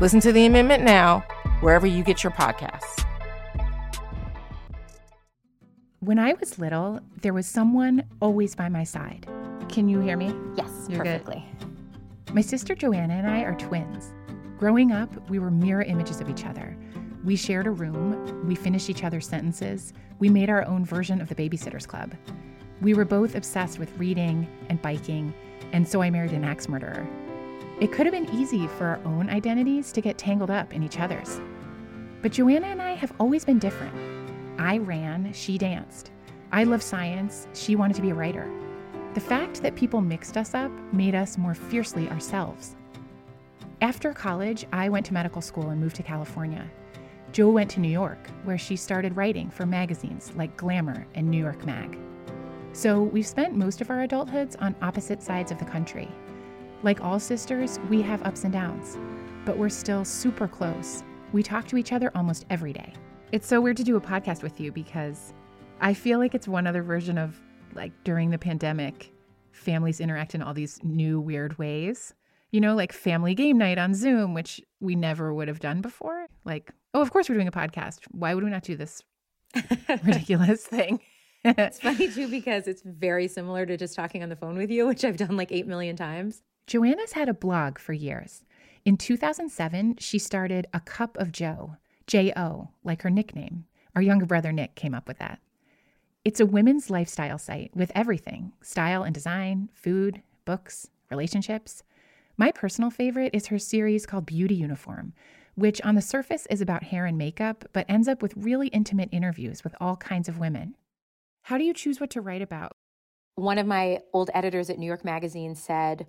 Listen to The Amendment now, wherever you get your podcasts. When I was little, there was someone always by my side. Can you hear me? Yes, You're perfectly. Good. My sister Joanna and I are twins. Growing up, we were mirror images of each other. We shared a room, we finished each other's sentences, we made our own version of the Babysitters Club. We were both obsessed with reading and biking, and so I married an axe murderer. It could have been easy for our own identities to get tangled up in each other's. But Joanna and I have always been different. I ran, she danced. I love science, she wanted to be a writer. The fact that people mixed us up made us more fiercely ourselves. After college, I went to medical school and moved to California. Jo went to New York, where she started writing for magazines like Glamour and New York Mag. So we've spent most of our adulthoods on opposite sides of the country. Like all sisters, we have ups and downs, but we're still super close. We talk to each other almost every day. It's so weird to do a podcast with you because I feel like it's one other version of like during the pandemic, families interact in all these new weird ways. You know, like family game night on Zoom, which we never would have done before. Like, oh, of course we're doing a podcast. Why would we not do this ridiculous thing? it's funny too because it's very similar to just talking on the phone with you, which I've done like 8 million times. Joanna's had a blog for years. In 2007, she started A Cup of Jo, J O, like her nickname. Our younger brother Nick came up with that. It's a women's lifestyle site with everything style and design, food, books, relationships. My personal favorite is her series called Beauty Uniform, which on the surface is about hair and makeup, but ends up with really intimate interviews with all kinds of women. How do you choose what to write about? One of my old editors at New York Magazine said,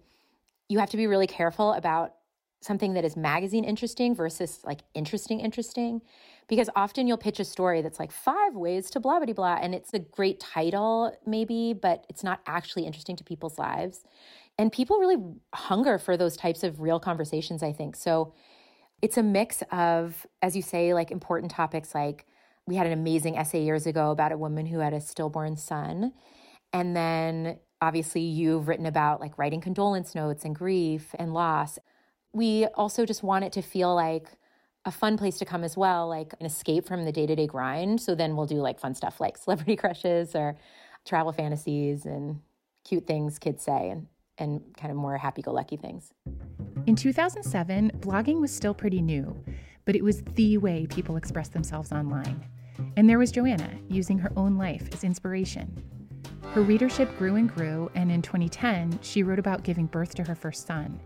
you have to be really careful about something that is magazine interesting versus like interesting interesting because often you'll pitch a story that's like five ways to blah blah blah and it's a great title maybe but it's not actually interesting to people's lives. And people really hunger for those types of real conversations i think. So it's a mix of as you say like important topics like we had an amazing essay years ago about a woman who had a stillborn son and then obviously you've written about like writing condolence notes and grief and loss we also just want it to feel like a fun place to come as well, like an escape from the day to day grind. So then we'll do like fun stuff like celebrity crushes or travel fantasies and cute things kids say and, and kind of more happy go lucky things. In 2007, blogging was still pretty new, but it was the way people expressed themselves online. And there was Joanna using her own life as inspiration. Her readership grew and grew, and in 2010, she wrote about giving birth to her first son.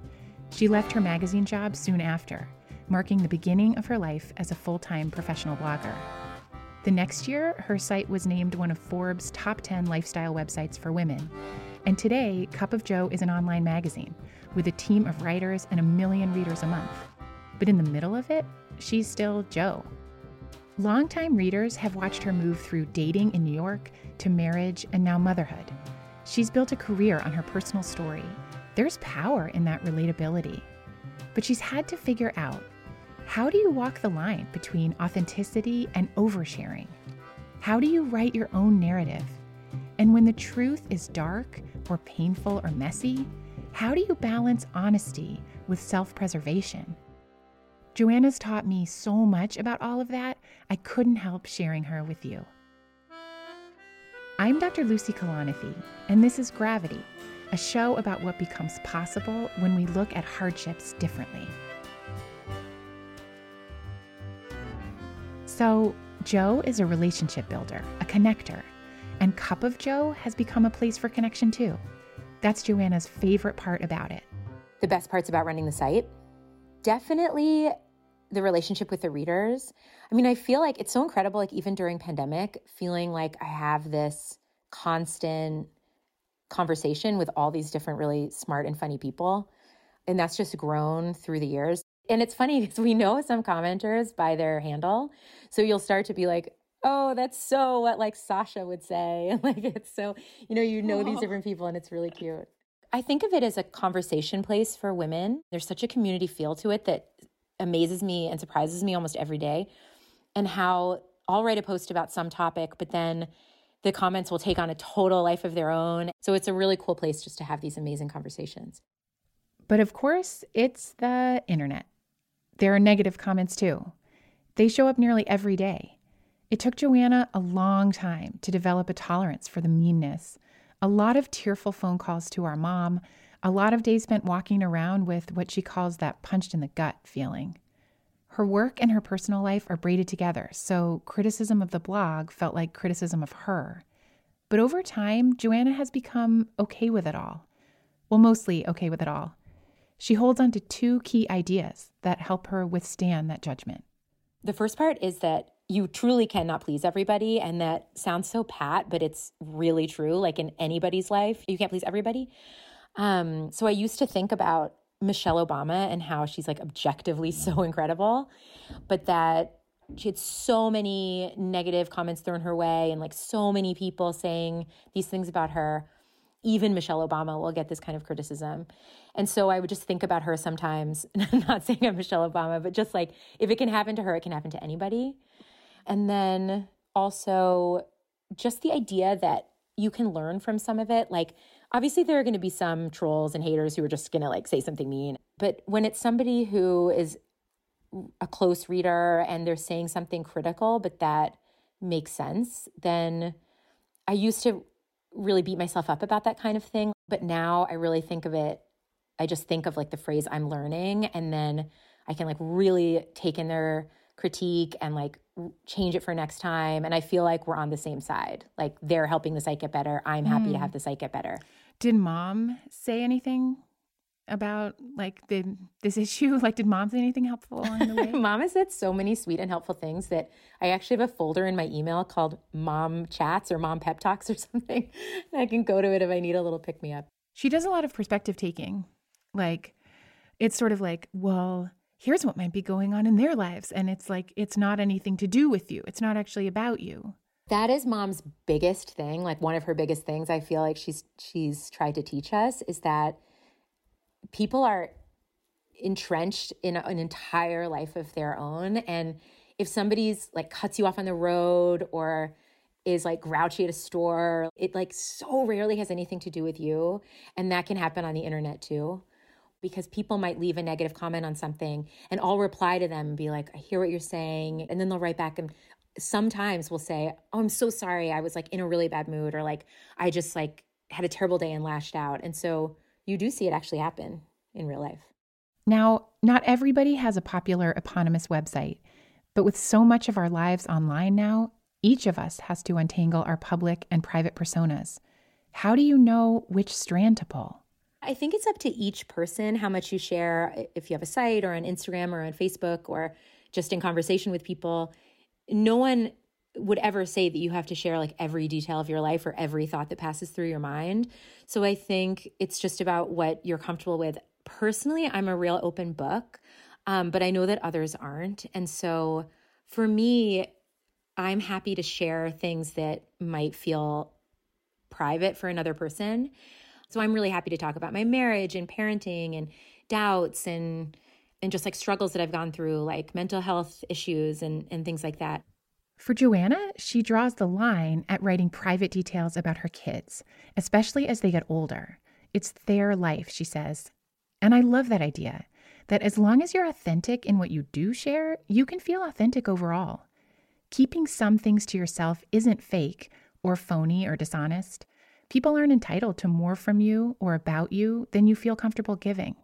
She left her magazine job soon after, marking the beginning of her life as a full time professional blogger. The next year, her site was named one of Forbes' top 10 lifestyle websites for women. And today, Cup of Jo is an online magazine with a team of writers and a million readers a month. But in the middle of it, she's still Jo. Longtime readers have watched her move through dating in New York to marriage and now motherhood. She's built a career on her personal story there's power in that relatability. But she's had to figure out how do you walk the line between authenticity and oversharing? How do you write your own narrative? And when the truth is dark or painful or messy, how do you balance honesty with self preservation? Joanna's taught me so much about all of that, I couldn't help sharing her with you. I'm Dr. Lucy Kalanithi, and this is Gravity a show about what becomes possible when we look at hardships differently. So, Jo is a relationship builder, a connector, and Cup of Jo has become a place for connection too. That's Joanna's favorite part about it. The best parts about running the site? Definitely the relationship with the readers. I mean, I feel like it's so incredible, like even during pandemic, feeling like I have this constant conversation with all these different really smart and funny people. And that's just grown through the years. And it's funny because we know some commenters by their handle. So you'll start to be like, oh, that's so what like Sasha would say. And like it's so, you know, you know these different people and it's really cute. I think of it as a conversation place for women. There's such a community feel to it that amazes me and surprises me almost every day. And how I'll write a post about some topic, but then the comments will take on a total life of their own. So it's a really cool place just to have these amazing conversations. But of course, it's the internet. There are negative comments too. They show up nearly every day. It took Joanna a long time to develop a tolerance for the meanness. A lot of tearful phone calls to our mom, a lot of days spent walking around with what she calls that punched in the gut feeling. Her work and her personal life are braided together, so criticism of the blog felt like criticism of her. But over time, Joanna has become okay with it all. Well, mostly okay with it all. She holds on to two key ideas that help her withstand that judgment. The first part is that you truly cannot please everybody. And that sounds so pat, but it's really true. Like in anybody's life, you can't please everybody. Um, so I used to think about Michelle Obama and how she's like objectively so incredible, but that she had so many negative comments thrown her way and like so many people saying these things about her even Michelle Obama will get this kind of criticism. And so I would just think about her sometimes, not saying I'm Michelle Obama, but just like if it can happen to her, it can happen to anybody. And then also just the idea that you can learn from some of it. Like, obviously, there are going to be some trolls and haters who are just going to like say something mean. But when it's somebody who is a close reader and they're saying something critical, but that makes sense, then I used to really beat myself up about that kind of thing. But now I really think of it, I just think of like the phrase I'm learning, and then I can like really take in their critique and like change it for next time. And I feel like we're on the same side. Like they're helping the site get better. I'm happy mm. to have the site get better. Did mom say anything about like the this issue? Like, did mom say anything helpful along the way? mom has said so many sweet and helpful things that I actually have a folder in my email called Mom Chats or Mom Pep Talks or something. I can go to it if I need a little pick me up. She does a lot of perspective taking. Like, it's sort of like, well, here's what might be going on in their lives, and it's like it's not anything to do with you. It's not actually about you. That is mom's biggest thing, like one of her biggest things I feel like she's she's tried to teach us is that people are entrenched in an entire life of their own and if somebody's like cuts you off on the road or is like grouchy at a store it like so rarely has anything to do with you and that can happen on the internet too because people might leave a negative comment on something and I'll reply to them and be like I hear what you're saying and then they'll write back and sometimes will say oh I'm so sorry I was like in a really bad mood or like I just like had a terrible day and lashed out and so you do see it actually happen in real life. Now, not everybody has a popular eponymous website, but with so much of our lives online now, each of us has to untangle our public and private personas. How do you know which strand to pull? I think it's up to each person how much you share if you have a site or on Instagram or on Facebook or just in conversation with people. No one would ever say that you have to share like every detail of your life or every thought that passes through your mind. So I think it's just about what you're comfortable with. Personally, I'm a real open book, um, but I know that others aren't. And so for me, I'm happy to share things that might feel private for another person. So I'm really happy to talk about my marriage and parenting and doubts and and just like struggles that I've gone through, like mental health issues and and things like that. For Joanna, she draws the line at writing private details about her kids, especially as they get older. It's their life, she says. And I love that idea that as long as you're authentic in what you do share, you can feel authentic overall. Keeping some things to yourself isn't fake or phony or dishonest. People aren't entitled to more from you or about you than you feel comfortable giving.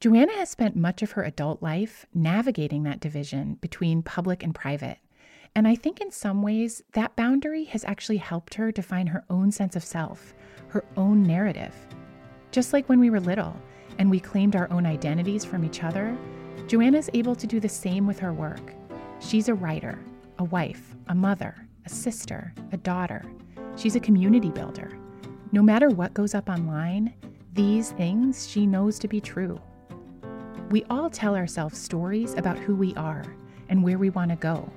Joanna has spent much of her adult life navigating that division between public and private. And I think in some ways, that boundary has actually helped her define her own sense of self, her own narrative. Just like when we were little and we claimed our own identities from each other, Joanna's able to do the same with her work. She's a writer, a wife, a mother, a sister, a daughter. She's a community builder. No matter what goes up online, these things she knows to be true. We all tell ourselves stories about who we are and where we want to go.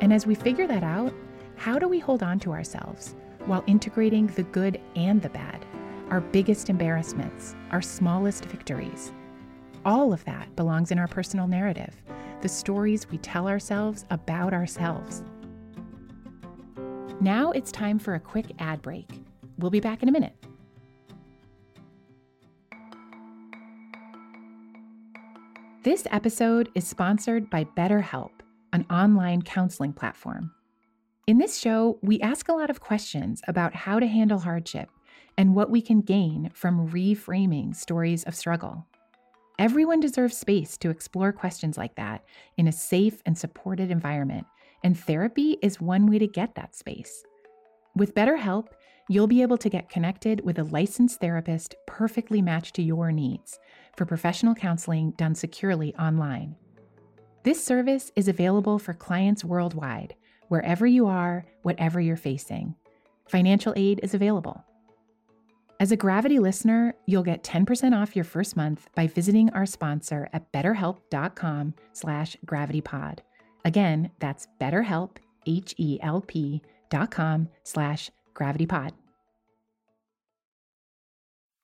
And as we figure that out, how do we hold on to ourselves while integrating the good and the bad, our biggest embarrassments, our smallest victories? All of that belongs in our personal narrative, the stories we tell ourselves about ourselves. Now it's time for a quick ad break. We'll be back in a minute. This episode is sponsored by BetterHelp, an online counseling platform. In this show, we ask a lot of questions about how to handle hardship and what we can gain from reframing stories of struggle. Everyone deserves space to explore questions like that in a safe and supported environment, and therapy is one way to get that space. With BetterHelp, you'll be able to get connected with a licensed therapist perfectly matched to your needs for professional counseling done securely online. This service is available for clients worldwide, wherever you are, whatever you're facing. Financial aid is available. As a Gravity listener, you'll get 10% off your first month by visiting our sponsor at betterhelp.com slash gravitypod. Again, that's betterhelp, H-E-L-P dot com slash gravitypod.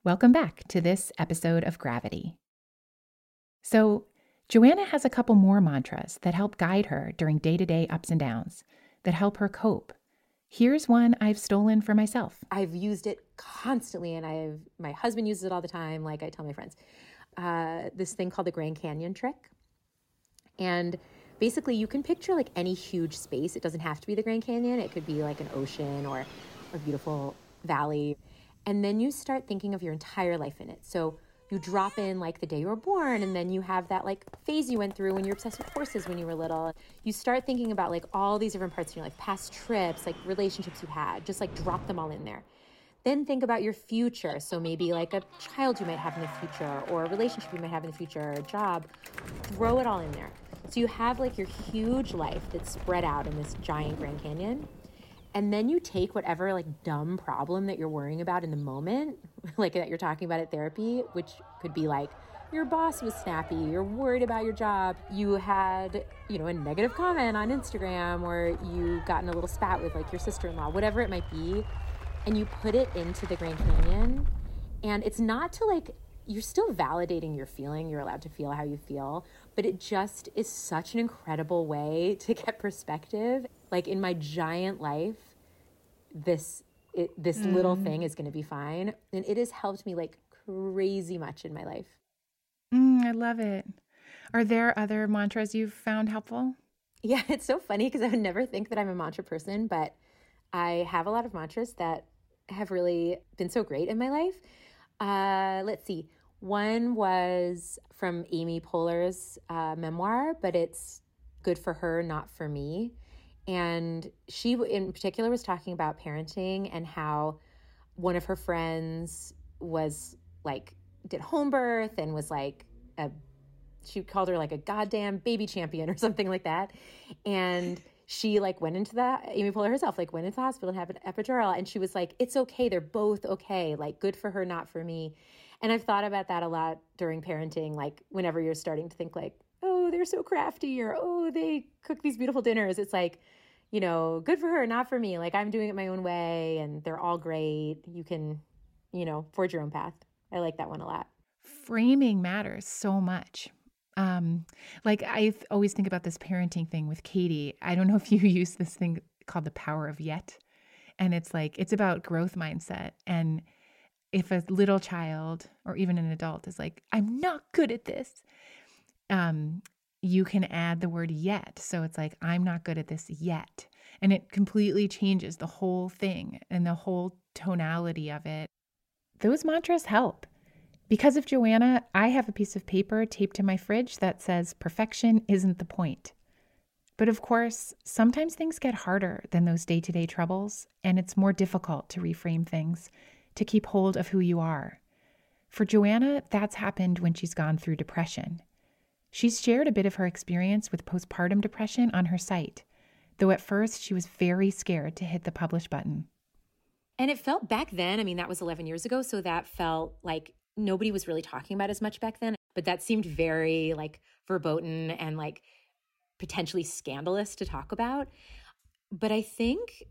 Welcome back to this episode of Gravity. So, Joanna has a couple more mantras that help guide her during day to day ups and downs, that help her cope. Here's one I've stolen for myself. I've used it constantly, and I've my husband uses it all the time. Like I tell my friends, uh, this thing called the Grand Canyon trick, and basically you can picture like any huge space. It doesn't have to be the Grand Canyon. It could be like an ocean or a beautiful valley. And then you start thinking of your entire life in it. So you drop in like the day you were born, and then you have that like phase you went through when you're obsessed with horses when you were little. You start thinking about like all these different parts of your life, past trips, like relationships you had, just like drop them all in there. Then think about your future. So maybe like a child you might have in the future, or a relationship you might have in the future, or a job. Throw it all in there. So you have like your huge life that's spread out in this giant Grand Canyon and then you take whatever like dumb problem that you're worrying about in the moment like that you're talking about at therapy which could be like your boss was snappy you're worried about your job you had you know a negative comment on instagram or you got in a little spat with like your sister-in-law whatever it might be and you put it into the grand canyon and it's not to like you're still validating your feeling you're allowed to feel how you feel but it just is such an incredible way to get perspective. Like in my giant life this it, this mm. little thing is going to be fine and it has helped me like crazy much in my life. Mm, i love it. Are there other mantras you've found helpful? Yeah it's so funny because i would never think that i'm a mantra person but i have a lot of mantras that have really been so great in my life uh, let's see one was from amy poehler's uh, memoir but it's good for her not for me and she, in particular, was talking about parenting and how one of her friends was like, did home birth and was like a, she called her like a goddamn baby champion or something like that. And she like went into the Amy Poehler herself, like went into the hospital and had an epidural. And she was like, it's okay. They're both okay. Like good for her, not for me. And I've thought about that a lot during parenting, like whenever you're starting to think like, oh, they're so crafty or oh, they cook these beautiful dinners. It's like, you know, good for her, not for me. Like I'm doing it my own way and they're all great. You can, you know, forge your own path. I like that one a lot. Framing matters so much. Um, like I always think about this parenting thing with Cady. I don't know if you use this thing called the power of yet. And it's like, it's about growth mindset. And if a little child or even an adult is like, I'm not good at this, um, you can add the word yet. So it's like, I'm not good at this yet. And it completely changes the whole thing and the whole tonality of it. Those mantras help. Because of Joanna, I have a piece of paper taped to my fridge that says, Perfection isn't the point. But of course, sometimes things get harder than those day to day troubles, and it's more difficult to reframe things, to keep hold of who you are. For Joanna, that's happened when she's gone through depression. She's shared a bit of her experience with postpartum depression on her site, though at first she was very scared to hit the publish button. And it felt back then, I mean, that was 11 years ago, so that felt like nobody was really talking about as much back then. but that seemed very like verboten and like potentially scandalous to talk about. But I think,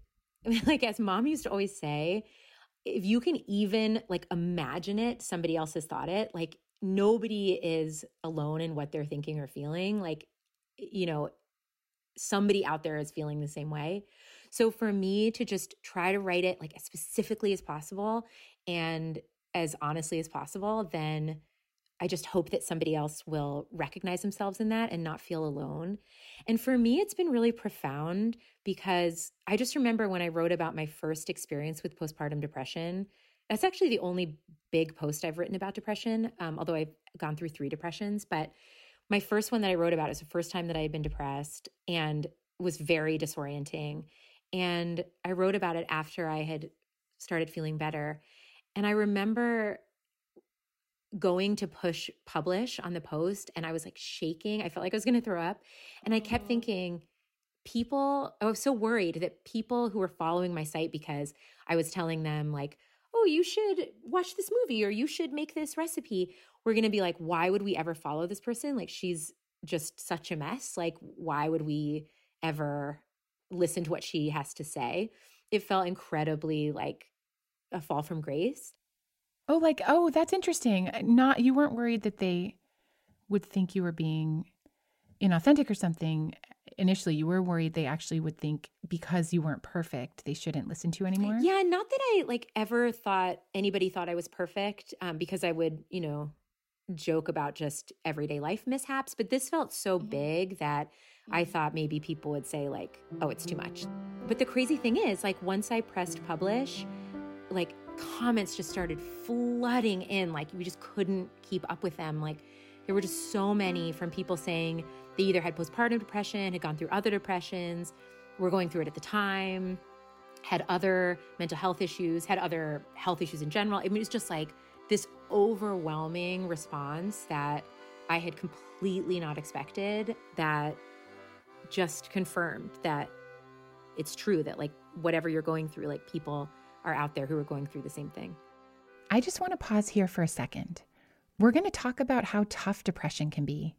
like, as mom used to always say, if you can even like imagine it, somebody else has thought it, like, nobody is alone in what they're thinking or feeling. Like, you know, somebody out there is feeling the same way. So for me to just try to write it like as specifically as possible and as honestly as possible, then I just hope that somebody else will recognize themselves in that and not feel alone. And for me, it's been really profound because I just remember when I wrote about my first experience with postpartum depression. That's actually the only big post I've written about depression, um, although I've gone through three depressions. But my first one that I wrote about is the first time that I had been depressed and was very disorienting. And I wrote about it after I had started feeling better. And I remember going to push publish on the post and I was like shaking. I felt like I was going to throw up. And I kept thinking, people, I was so worried that people who were following my site because I was telling them, like, oh, you should watch this movie or you should make this recipe, were going to be like, why would we ever follow this person? Like, she's just such a mess. Like, why would we ever listen to what she has to say? It felt incredibly like a fall from grace. Oh, like, oh, that's interesting. Uh, not you weren't worried that they would think you were being inauthentic or something initially. You were worried they actually would think because you weren't perfect, they shouldn't listen to you anymore. Yeah, not that I like ever thought anybody thought I was perfect, um, because I would, you know, joke about just everyday life mishaps. But this felt so mm-hmm. big that I thought maybe people would say like, "Oh, it's too much." But the crazy thing is, like, once I pressed publish, like comments just started flooding in. Like we just couldn't keep up with them. Like there were just so many from people saying they either had postpartum depression, had gone through other depressions, were going through it at the time, had other mental health issues, had other health issues in general. I mean, it was just like this overwhelming response that I had completely not expected that just confirmed that it's true that like whatever you're going through, like people are out there who are going through the same thing. I just want to pause here for a second. We're going to talk about how tough depression can be.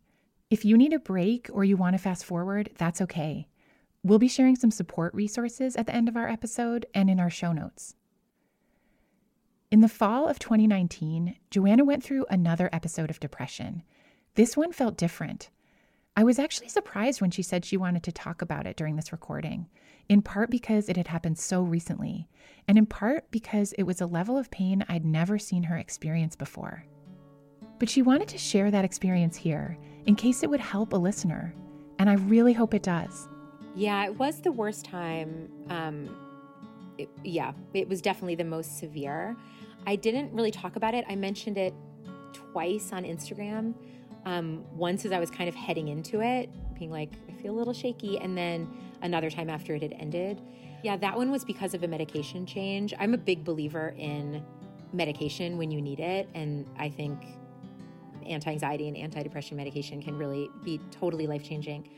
If you need a break or you want to fast forward, that's okay. We'll be sharing some support resources at the end of our episode and in our show notes. In the fall of 2019, Joanna went through another episode of depression. This one felt different. I was actually surprised when she said she wanted to talk about it during this recording, in part because it had happened so recently, and in part because it was a level of pain I'd never seen her experience before. But she wanted to share that experience here in case it would help a listener, and I really hope it does. Yeah, it was the worst time. Um, it, yeah, it was definitely the most severe. I didn't really talk about it. I mentioned it twice on Instagram. Um, once as I was kind of heading into it, being like, I feel a little shaky. And then another time after it had ended. Yeah, that one was because of a medication change. I'm a big believer in medication when you need it. And I think anti anxiety and anti depression medication can really be totally life changing.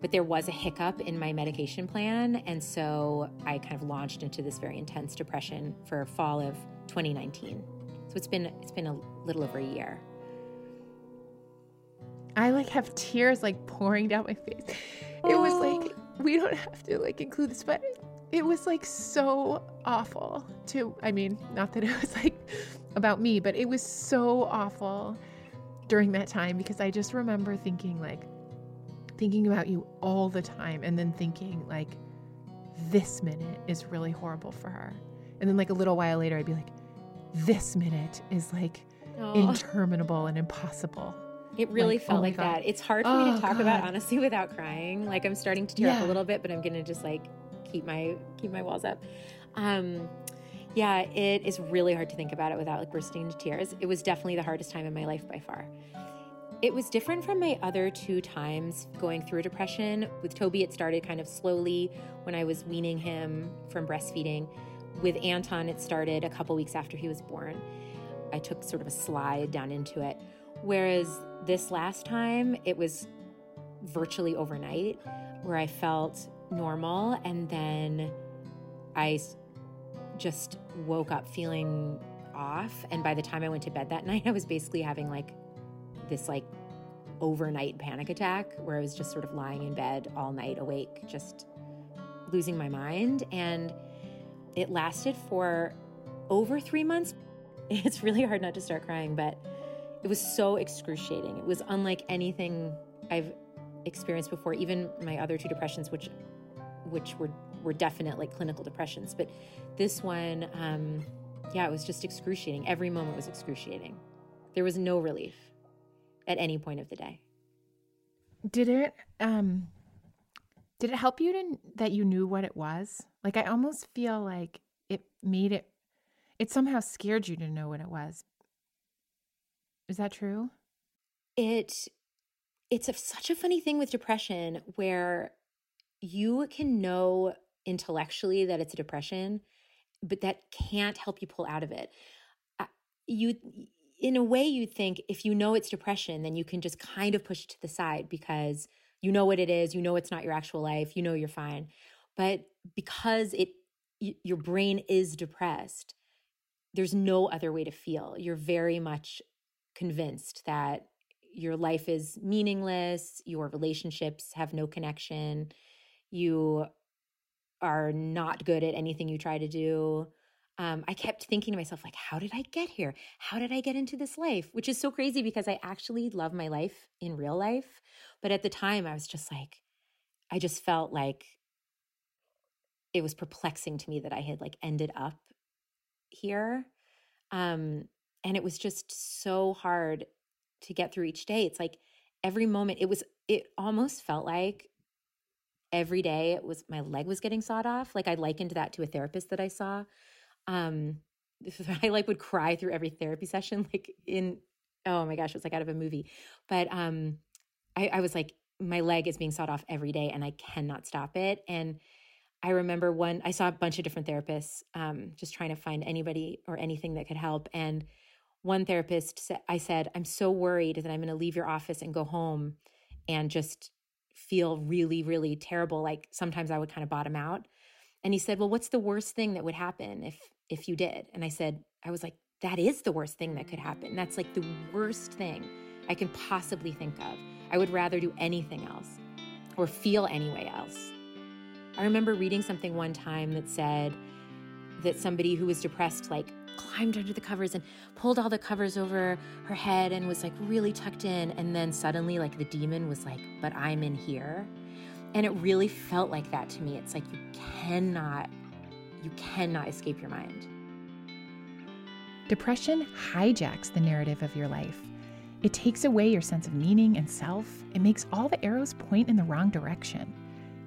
But there was a hiccup in my medication plan. And so I kind of launched into this very intense depression for fall of 2019. So it's been it's been a little over a year. I like have tears like pouring down my face. It was oh. like we don't have to like include this, but it was like so awful to I mean, not that it was like about me, but it was so awful during that time because I just remember thinking like thinking about you all the time and then thinking like this minute is really horrible for her. And then like a little while later I'd be like this minute is like oh. interminable and impossible. It really like, felt oh like God. that. It's hard for oh, me to oh, talk God. about honestly without crying. Like I'm starting to tear yeah. up a little bit, but I'm gonna just like keep my keep my walls up. Um, yeah, it is really hard to think about it without like bursting into tears. It was definitely the hardest time in my life by far. It was different from my other two times going through depression. With Toby, it started kind of slowly when I was weaning him from breastfeeding. With Anton, it started a couple weeks after he was born. I took sort of a slide down into it. Whereas this last time, it was virtually overnight where I felt normal. And then I just woke up feeling off. And by the time I went to bed that night, I was basically having like this like overnight panic attack where I was just sort of lying in bed all night awake, just losing my mind. And it lasted for over three months. It's really hard not to start crying, but it was so excruciating. It was unlike anything I've experienced before, even my other two depressions, which which were were definite like clinical depressions. But this one, um, yeah, it was just excruciating. Every moment was excruciating. There was no relief at any point of the day. Did it um did it help you to that you knew what it was? Like I almost feel like it made it it somehow scared you to know what it was. Is that true? It it's a, such a funny thing with depression where you can know intellectually that it's a depression, but that can't help you pull out of it. Uh, you in a way you think if you know it's depression then you can just kind of push it to the side because you know what it is you know it's not your actual life you know you're fine but because it your brain is depressed there's no other way to feel you're very much convinced that your life is meaningless your relationships have no connection you are not good at anything you try to do um, I kept thinking to myself, like, how did I get here? How did I get into this life? Which is so crazy because I actually love my life in real life. But at the time, I was just like, I just felt like it was perplexing to me that I had like ended up here. Um, and it was just so hard to get through each day. It's like every moment, it was, it almost felt like every day it was my leg was getting sawed off. Like I likened that to a therapist that I saw um I like would cry through every therapy session, like in oh my gosh, it was like out of a movie. But um I, I was like, my leg is being sawed off every day and I cannot stop it. And I remember one, I saw a bunch of different therapists, um, just trying to find anybody or anything that could help. And one therapist said, I said, I'm so worried that I'm going to leave your office and go home and just feel really, really terrible. Like sometimes I would kind of bottom out. And he said, Well, what's the worst thing that would happen if if you did? And I said, I was like, that is the worst thing that could happen. That's like the worst thing I can possibly think of. I would rather do anything else or feel anyway else. I remember reading something one time that said that somebody who was depressed like climbed under the covers and pulled all the covers over her head and was like really tucked in and then suddenly like the demon was like but I'm in here and it really felt like that to me. It's like you cannot, you cannot escape your mind. Depression hijacks the narrative of your life. It takes away your sense of meaning and self. It makes all the arrows point in the wrong direction.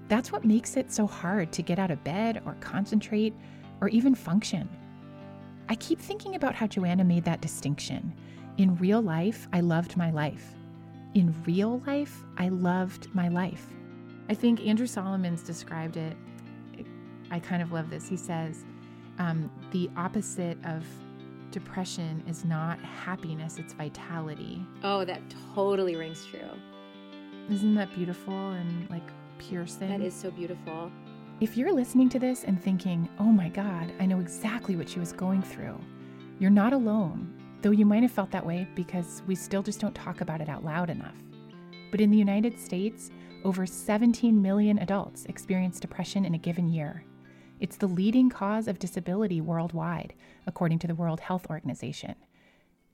That's what makes it so hard to get out of bed or concentrate or even function. I keep thinking about how Joanna made that distinction. In real life, I loved my life. In real life, I loved my life. I think Andrew Solomons described it. I kind of love this. He says, um, the opposite of depression is not happiness, it's vitality. Oh, that totally rings true. Isn't that beautiful and like piercing? That is so beautiful. If you're listening to this and thinking, oh my God, I know exactly what she was going through, you're not alone, though you might have felt that way because we still just don't talk about it out loud enough. But in the United States, over 17 million adults experience depression in a given year. It's the leading cause of disability worldwide, according to the World Health Organization.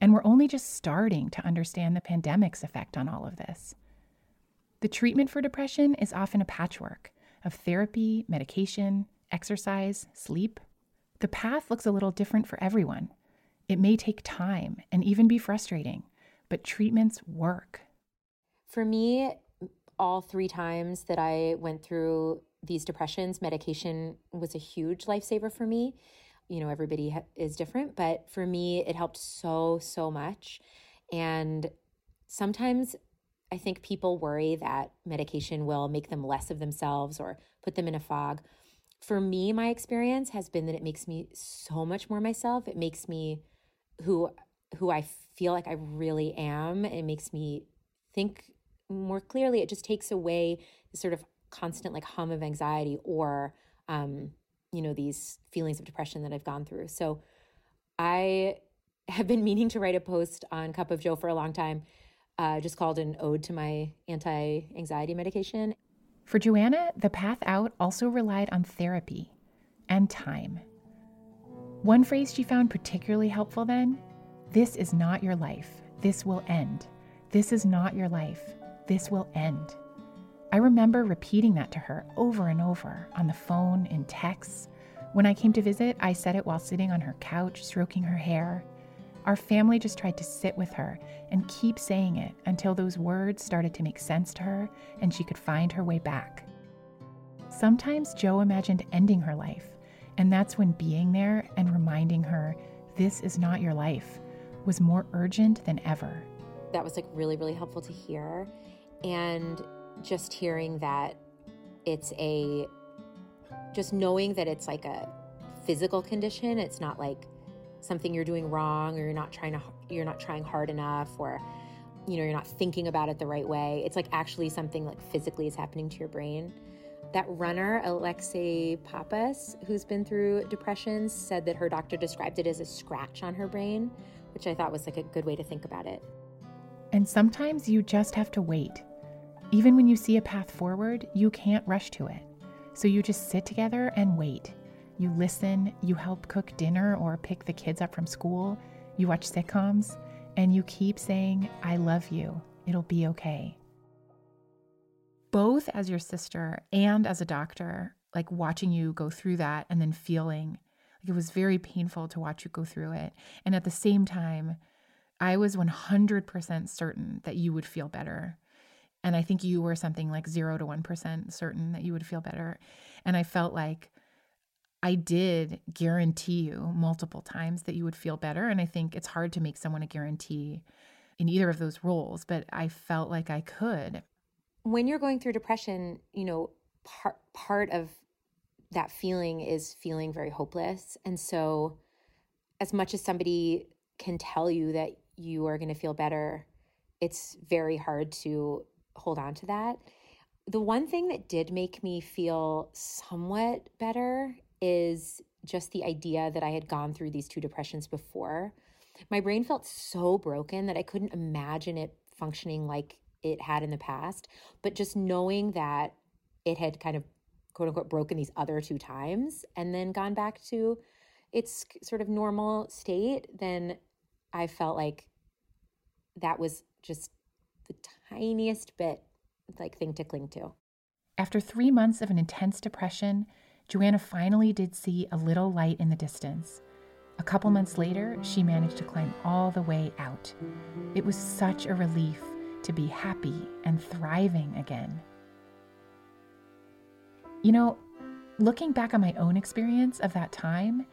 And we're only just starting to understand the pandemic's effect on all of this. The treatment for depression is often a patchwork of therapy, medication, exercise, sleep. The path looks a little different for everyone. It may take time and even be frustrating, but treatments work. For me, all three times that I went through these depressions, medication was a huge lifesaver for me. You know, everybody is different, but for me, it helped so, so much. And sometimes I think people worry that medication will make them less of themselves or put them in a fog. For me, my experience has been that it makes me so much more myself. It makes me who who I feel like I really am. It makes me think more clearly, it just takes away the sort of constant like hum of anxiety or, um, you know, these feelings of depression that I've gone through. So I have been meaning to write a post on Cup of Jo for a long time uh, just called an ode to my anti anxiety medication. For Joanna, the path out also relied on therapy and time. One phrase she found particularly helpful then this is not your life. This will end. This is not your life. This will end. I remember repeating that to her over and over on the phone, in texts. When I came to visit, I said it while sitting on her couch, stroking her hair. Our family just tried to sit with her and keep saying it until those words started to make sense to her and she could find her way back. Sometimes Jo imagined ending her life, and that's when being there and reminding her this is not your life was more urgent than ever. That was like really, really helpful to hear. And just hearing that it's a, just knowing that it's like a physical condition, it's not like something you're doing wrong or you're not trying to, you're not trying hard enough or, you know, you're not thinking about it the right way. It's like actually something like physically is happening to your brain. That runner, Alexi Pappas, who's been through depression, said that her doctor described it as a scratch on her brain, which I thought was like a good way to think about it. And sometimes you just have to wait. Even when you see a path forward, you can't rush to it. So you just sit together and wait. You listen, you help cook dinner or pick the kids up from school, you watch sitcoms, and you keep saying, I love you. It'll be okay. Both as your sister and as a doctor, like watching you go through that and then feeling like it was very painful to watch you go through it. And at the same time, I was 100% certain that you would feel better. And I think you were something like 0 to 1% certain that you would feel better. And I felt like I did guarantee you multiple times that you would feel better. And I think it's hard to make someone a guarantee in either of those roles, but I felt like I could. When you're going through depression, you know, part part of that feeling is feeling very hopeless. And so as much as somebody can tell you that you are going to feel better, it's very hard to hold on to that. The one thing that did make me feel somewhat better is just the idea that I had gone through these two depressions before. My brain felt so broken that I couldn't imagine it functioning like it had in the past. But just knowing that it had kind of quote unquote broken these other two times and then gone back to its sort of normal state, then I felt like that was just the tiniest bit like thing to cling to. After three months of an intense depression, Joanna finally did see a little light in the distance. A couple months later, she managed to climb all the way out. It was such a relief to be happy and thriving again. You know, looking back on my own experience of that time,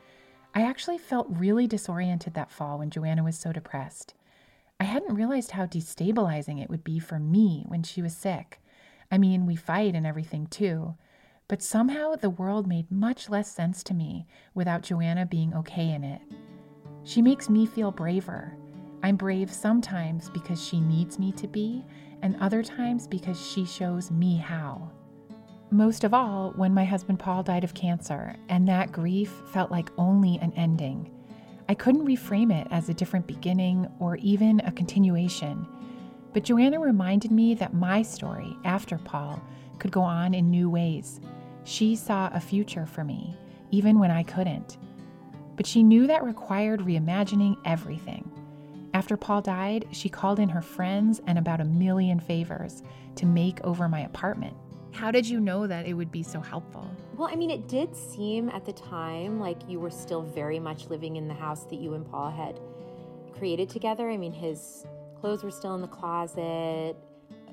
I actually felt really disoriented that fall when Joanna was so depressed. I hadn't realized how destabilizing it would be for me when she was sick. I mean, we fight and everything too, but somehow the world made much less sense to me without Joanna being okay in it. She makes me feel braver. I'm brave sometimes because she needs me to be, and other times because she shows me how. Most of all, when my husband Paul died of cancer, and that grief felt like only an ending. I couldn't reframe it as a different beginning or even a continuation. But Joanna reminded me that my story after Paul could go on in new ways. She saw a future for me, even when I couldn't. But she knew that required reimagining everything. After Paul died, she called in her friends and about a million favors to make over my apartment. How did you know that it would be so helpful? Well, I mean, it did seem at the time like you were still very much living in the house that you and Paul had created together. I mean, his clothes were still in the closet,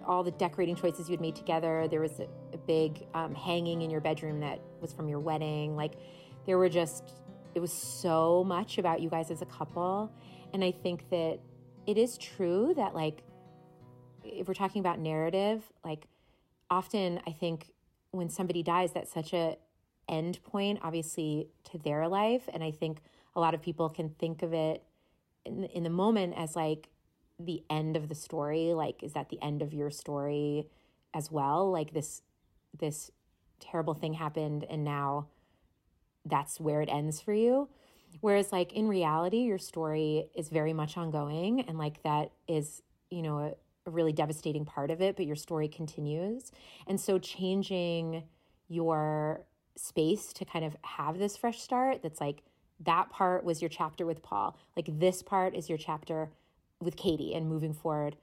all the decorating choices you had made together. There was a, a big um, hanging in your bedroom that was from your wedding. Like, there were just, it was so much about you guys as a couple. And I think that it is true that, like, if we're talking about narrative, like, often I think when somebody dies, that's such a end point, obviously, to their life. And I think a lot of people can think of it in, in the moment as like the end of the story. Like, is that the end of your story as well? Like this, this terrible thing happened, and now that's where it ends for you. Whereas, like in reality, your story is very much ongoing, and like that is, you know, a, really devastating part of it, but your story continues. And so changing your space to kind of have this fresh start that's like that part was your chapter with Paul. Like this part is your chapter with Cady and moving forward.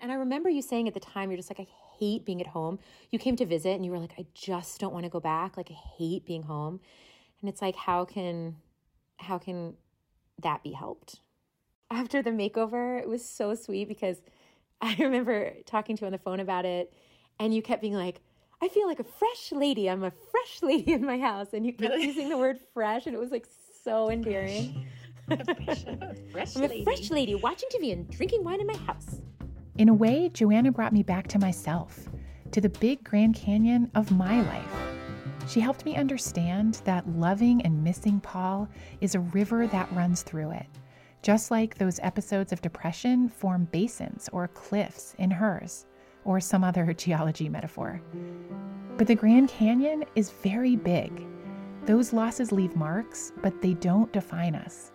And I remember you saying at the time, you're just like, I hate being at home. You came to visit and you were like, I just don't want to go back. Like, I hate being home. And it's like, how can, how can that be helped? After the makeover, it was so sweet because I remember talking to you on the phone about it, and you kept being like, I feel like a fresh lady. I'm a fresh lady in my house. And you kept really? using the word fresh, and it was like so endearing. I'm a fresh lady watching TV and drinking wine in my house. In a way, Joanna brought me back to myself, to the big Grand Canyon of my life. She helped me understand that loving and missing Paul is a river that runs through it just like those episodes of depression form basins or cliffs in hers, or some other geology metaphor. But the Grand Canyon is very big. Those losses leave marks, but they don't define us.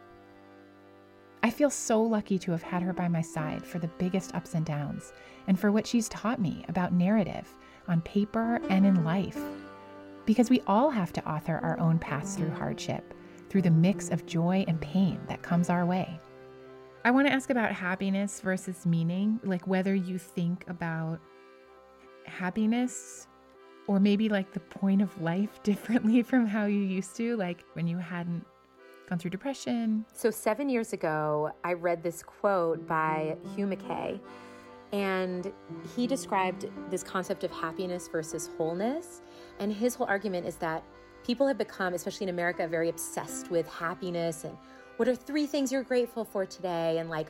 I feel so lucky to have had her by my side for the biggest ups and downs, and for what she's taught me about narrative on paper and in life. Because we all have to author our own paths through hardship, through the mix of joy and pain that comes our way. I want to ask about happiness versus meaning, like whether you think about happiness or maybe like the point of life differently from how you used to, like when you hadn't gone through depression. So, seven years ago, I read this quote by Hugh Mackay, and he described this concept of happiness versus wholeness. And his whole argument is that people have become, especially in America, very obsessed with happiness and what are three things you're grateful for today? And like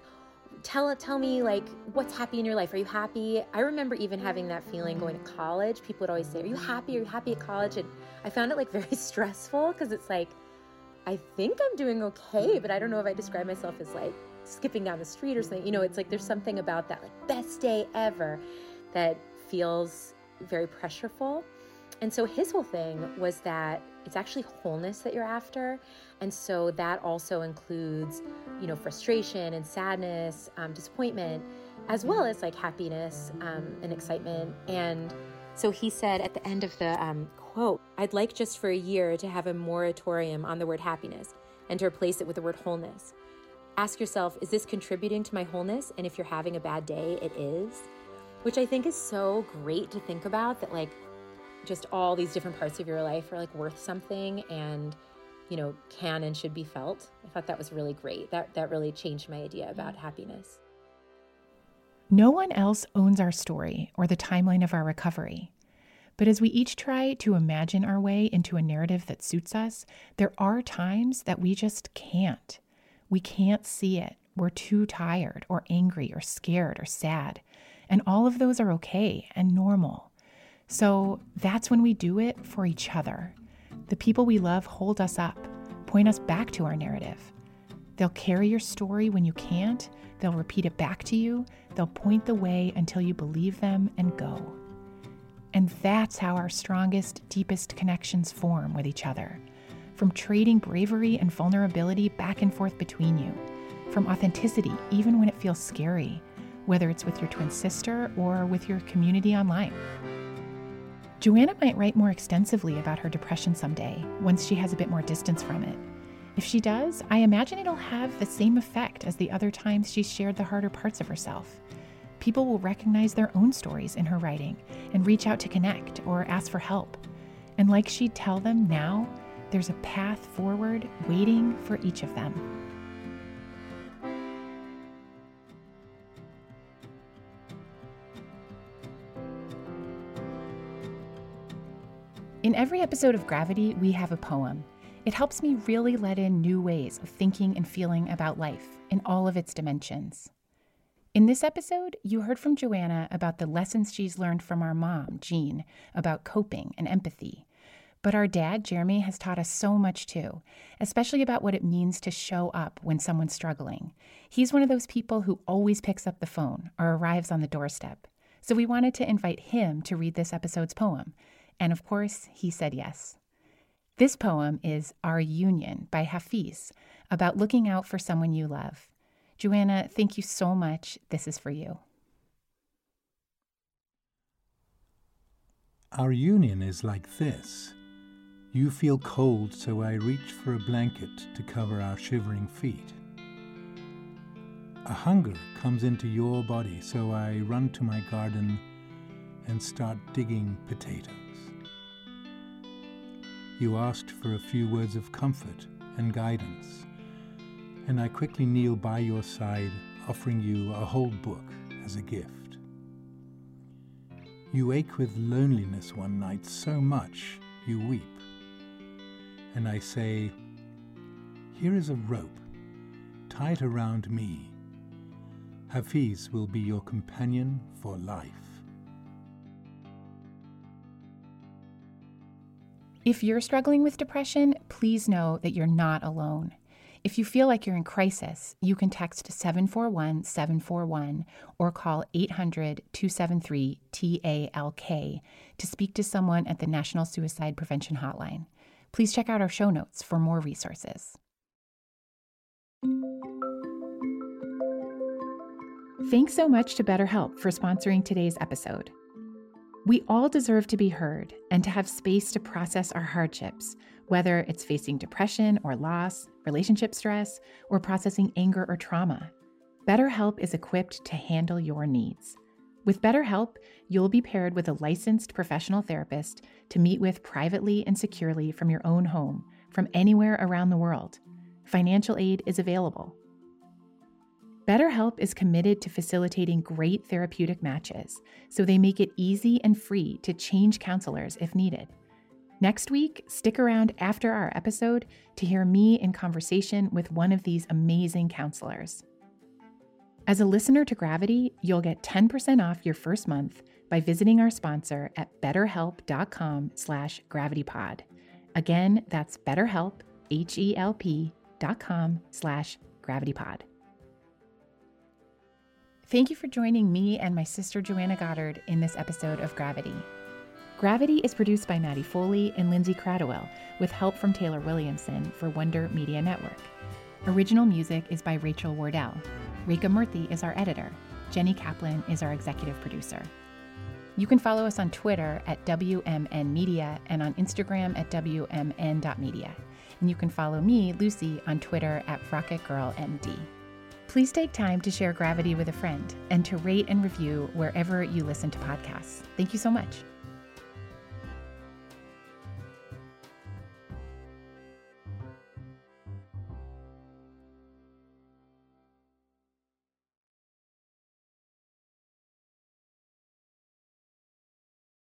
tell tell me like what's happy in your life? Are you happy? I remember even having that feeling going to college. People would always say are you happy? Are you happy at college? And i found it like very stressful because it's like i think i'm doing okay but i don't know if i describe myself as like skipping down the street or something. You know it's like there's something about that like best day ever that feels very pressureful and so his whole thing was that it's actually wholeness that you're after. And so that also includes, you know, frustration and sadness, um, disappointment, as well as like happiness um, and excitement. And so he said at the end of the um, quote, I'd like just for a year to have a moratorium on the word happiness and to replace it with the word wholeness. Ask yourself, is this contributing to my wholeness? And if you're having a bad day, it is. Which I think is so great to think about that, like, just all these different parts of your life are like worth something and you know can and should be felt. I thought that was really great. That that really changed my idea about mm. happiness. No one else owns our story or the timeline of our recovery. But as we each try to imagine our way into a narrative that suits us there are times that we just can't. We can't see it. We're too tired or angry or scared or sad. And all of those are okay and normal so that's when we do it for each other. The people we love hold us up, point us back to our narrative. They'll carry your story when you can't, they'll repeat it back to you, they'll point the way until you believe them and go. And that's how our strongest, deepest connections form with each other. From trading bravery and vulnerability back and forth between you, from authenticity, even when it feels scary, whether it's with your twin sister or with your community online. Joanna might write more extensively about her depression someday, once she has a bit more distance from it. If she does, I imagine it'll have the same effect as the other times she's shared the harder parts of herself. People will recognize their own stories in her writing and reach out to connect or ask for help. And like she'd tell them now, there's a path forward waiting for each of them. In every episode of Gravity, we have a poem. It helps me really let in new ways of thinking and feeling about life in all of its dimensions. In this episode, you heard from Joanna about the lessons she's learned from our mom, Jean, about coping and empathy. But our dad, Jeremy, has taught us so much too, especially about what it means to show up when someone's struggling. He's one of those people who always picks up the phone or arrives on the doorstep. So we wanted to invite him to read this episode's poem. And of course, he said yes. This poem is Our Union by Hafiz, about looking out for someone you love. Joanna, thank you so much. This is for you. Our union is like this. You feel cold, so I reach for a blanket to cover our shivering feet. A hunger comes into your body, so I run to my garden and start digging potatoes. You asked for a few words of comfort and guidance, and I quickly kneel by your side, offering you a whole book as a gift. You ache with loneliness one night so much you weep, and I say, Here is a rope, tie it around me. Hafiz will be your companion for life. If you're struggling with depression, please know that you're not alone. If you feel like you're in crisis, you can text 741 741 or call 800 273 TALK to speak to someone at the National Suicide Prevention Hotline. Please check out our show notes for more resources. Thanks so much to BetterHelp for sponsoring today's episode. We all deserve to be heard and to have space to process our hardships, whether it's facing depression or loss, relationship stress, or processing anger or trauma. BetterHelp is equipped to handle your needs. With BetterHelp, you'll be paired with a licensed professional therapist to meet with privately and securely from your own home, from anywhere around the world. Financial aid is available. BetterHelp is committed to facilitating great therapeutic matches, so they make it easy and free to change counselors if needed. Next week, stick around after our episode to hear me in conversation with one of these amazing counselors. As a listener to Gravity, you'll get 10% off your first month by visiting our sponsor at betterhelp.com slash gravitypod. Again, that's betterhelp, H-E-L-P dot com slash gravitypod. Thank you for joining me and my sister Joanna Goddard in this episode of Gravity. Gravity is produced by Maddie Foley and Lindsay Cradwell with help from Taylor Williamson for Wonder Media Network. Original music is by Rachel Wardell. Rekha Murthy is our editor. Jenny Kaplan is our executive producer. You can follow us on Twitter at WMN Media and on Instagram at WMN.media. And you can follow me, Lucy, on Twitter at RocketGirlMD. Please take time to share Gravity with a friend and to rate and review wherever you listen to podcasts. Thank you so much.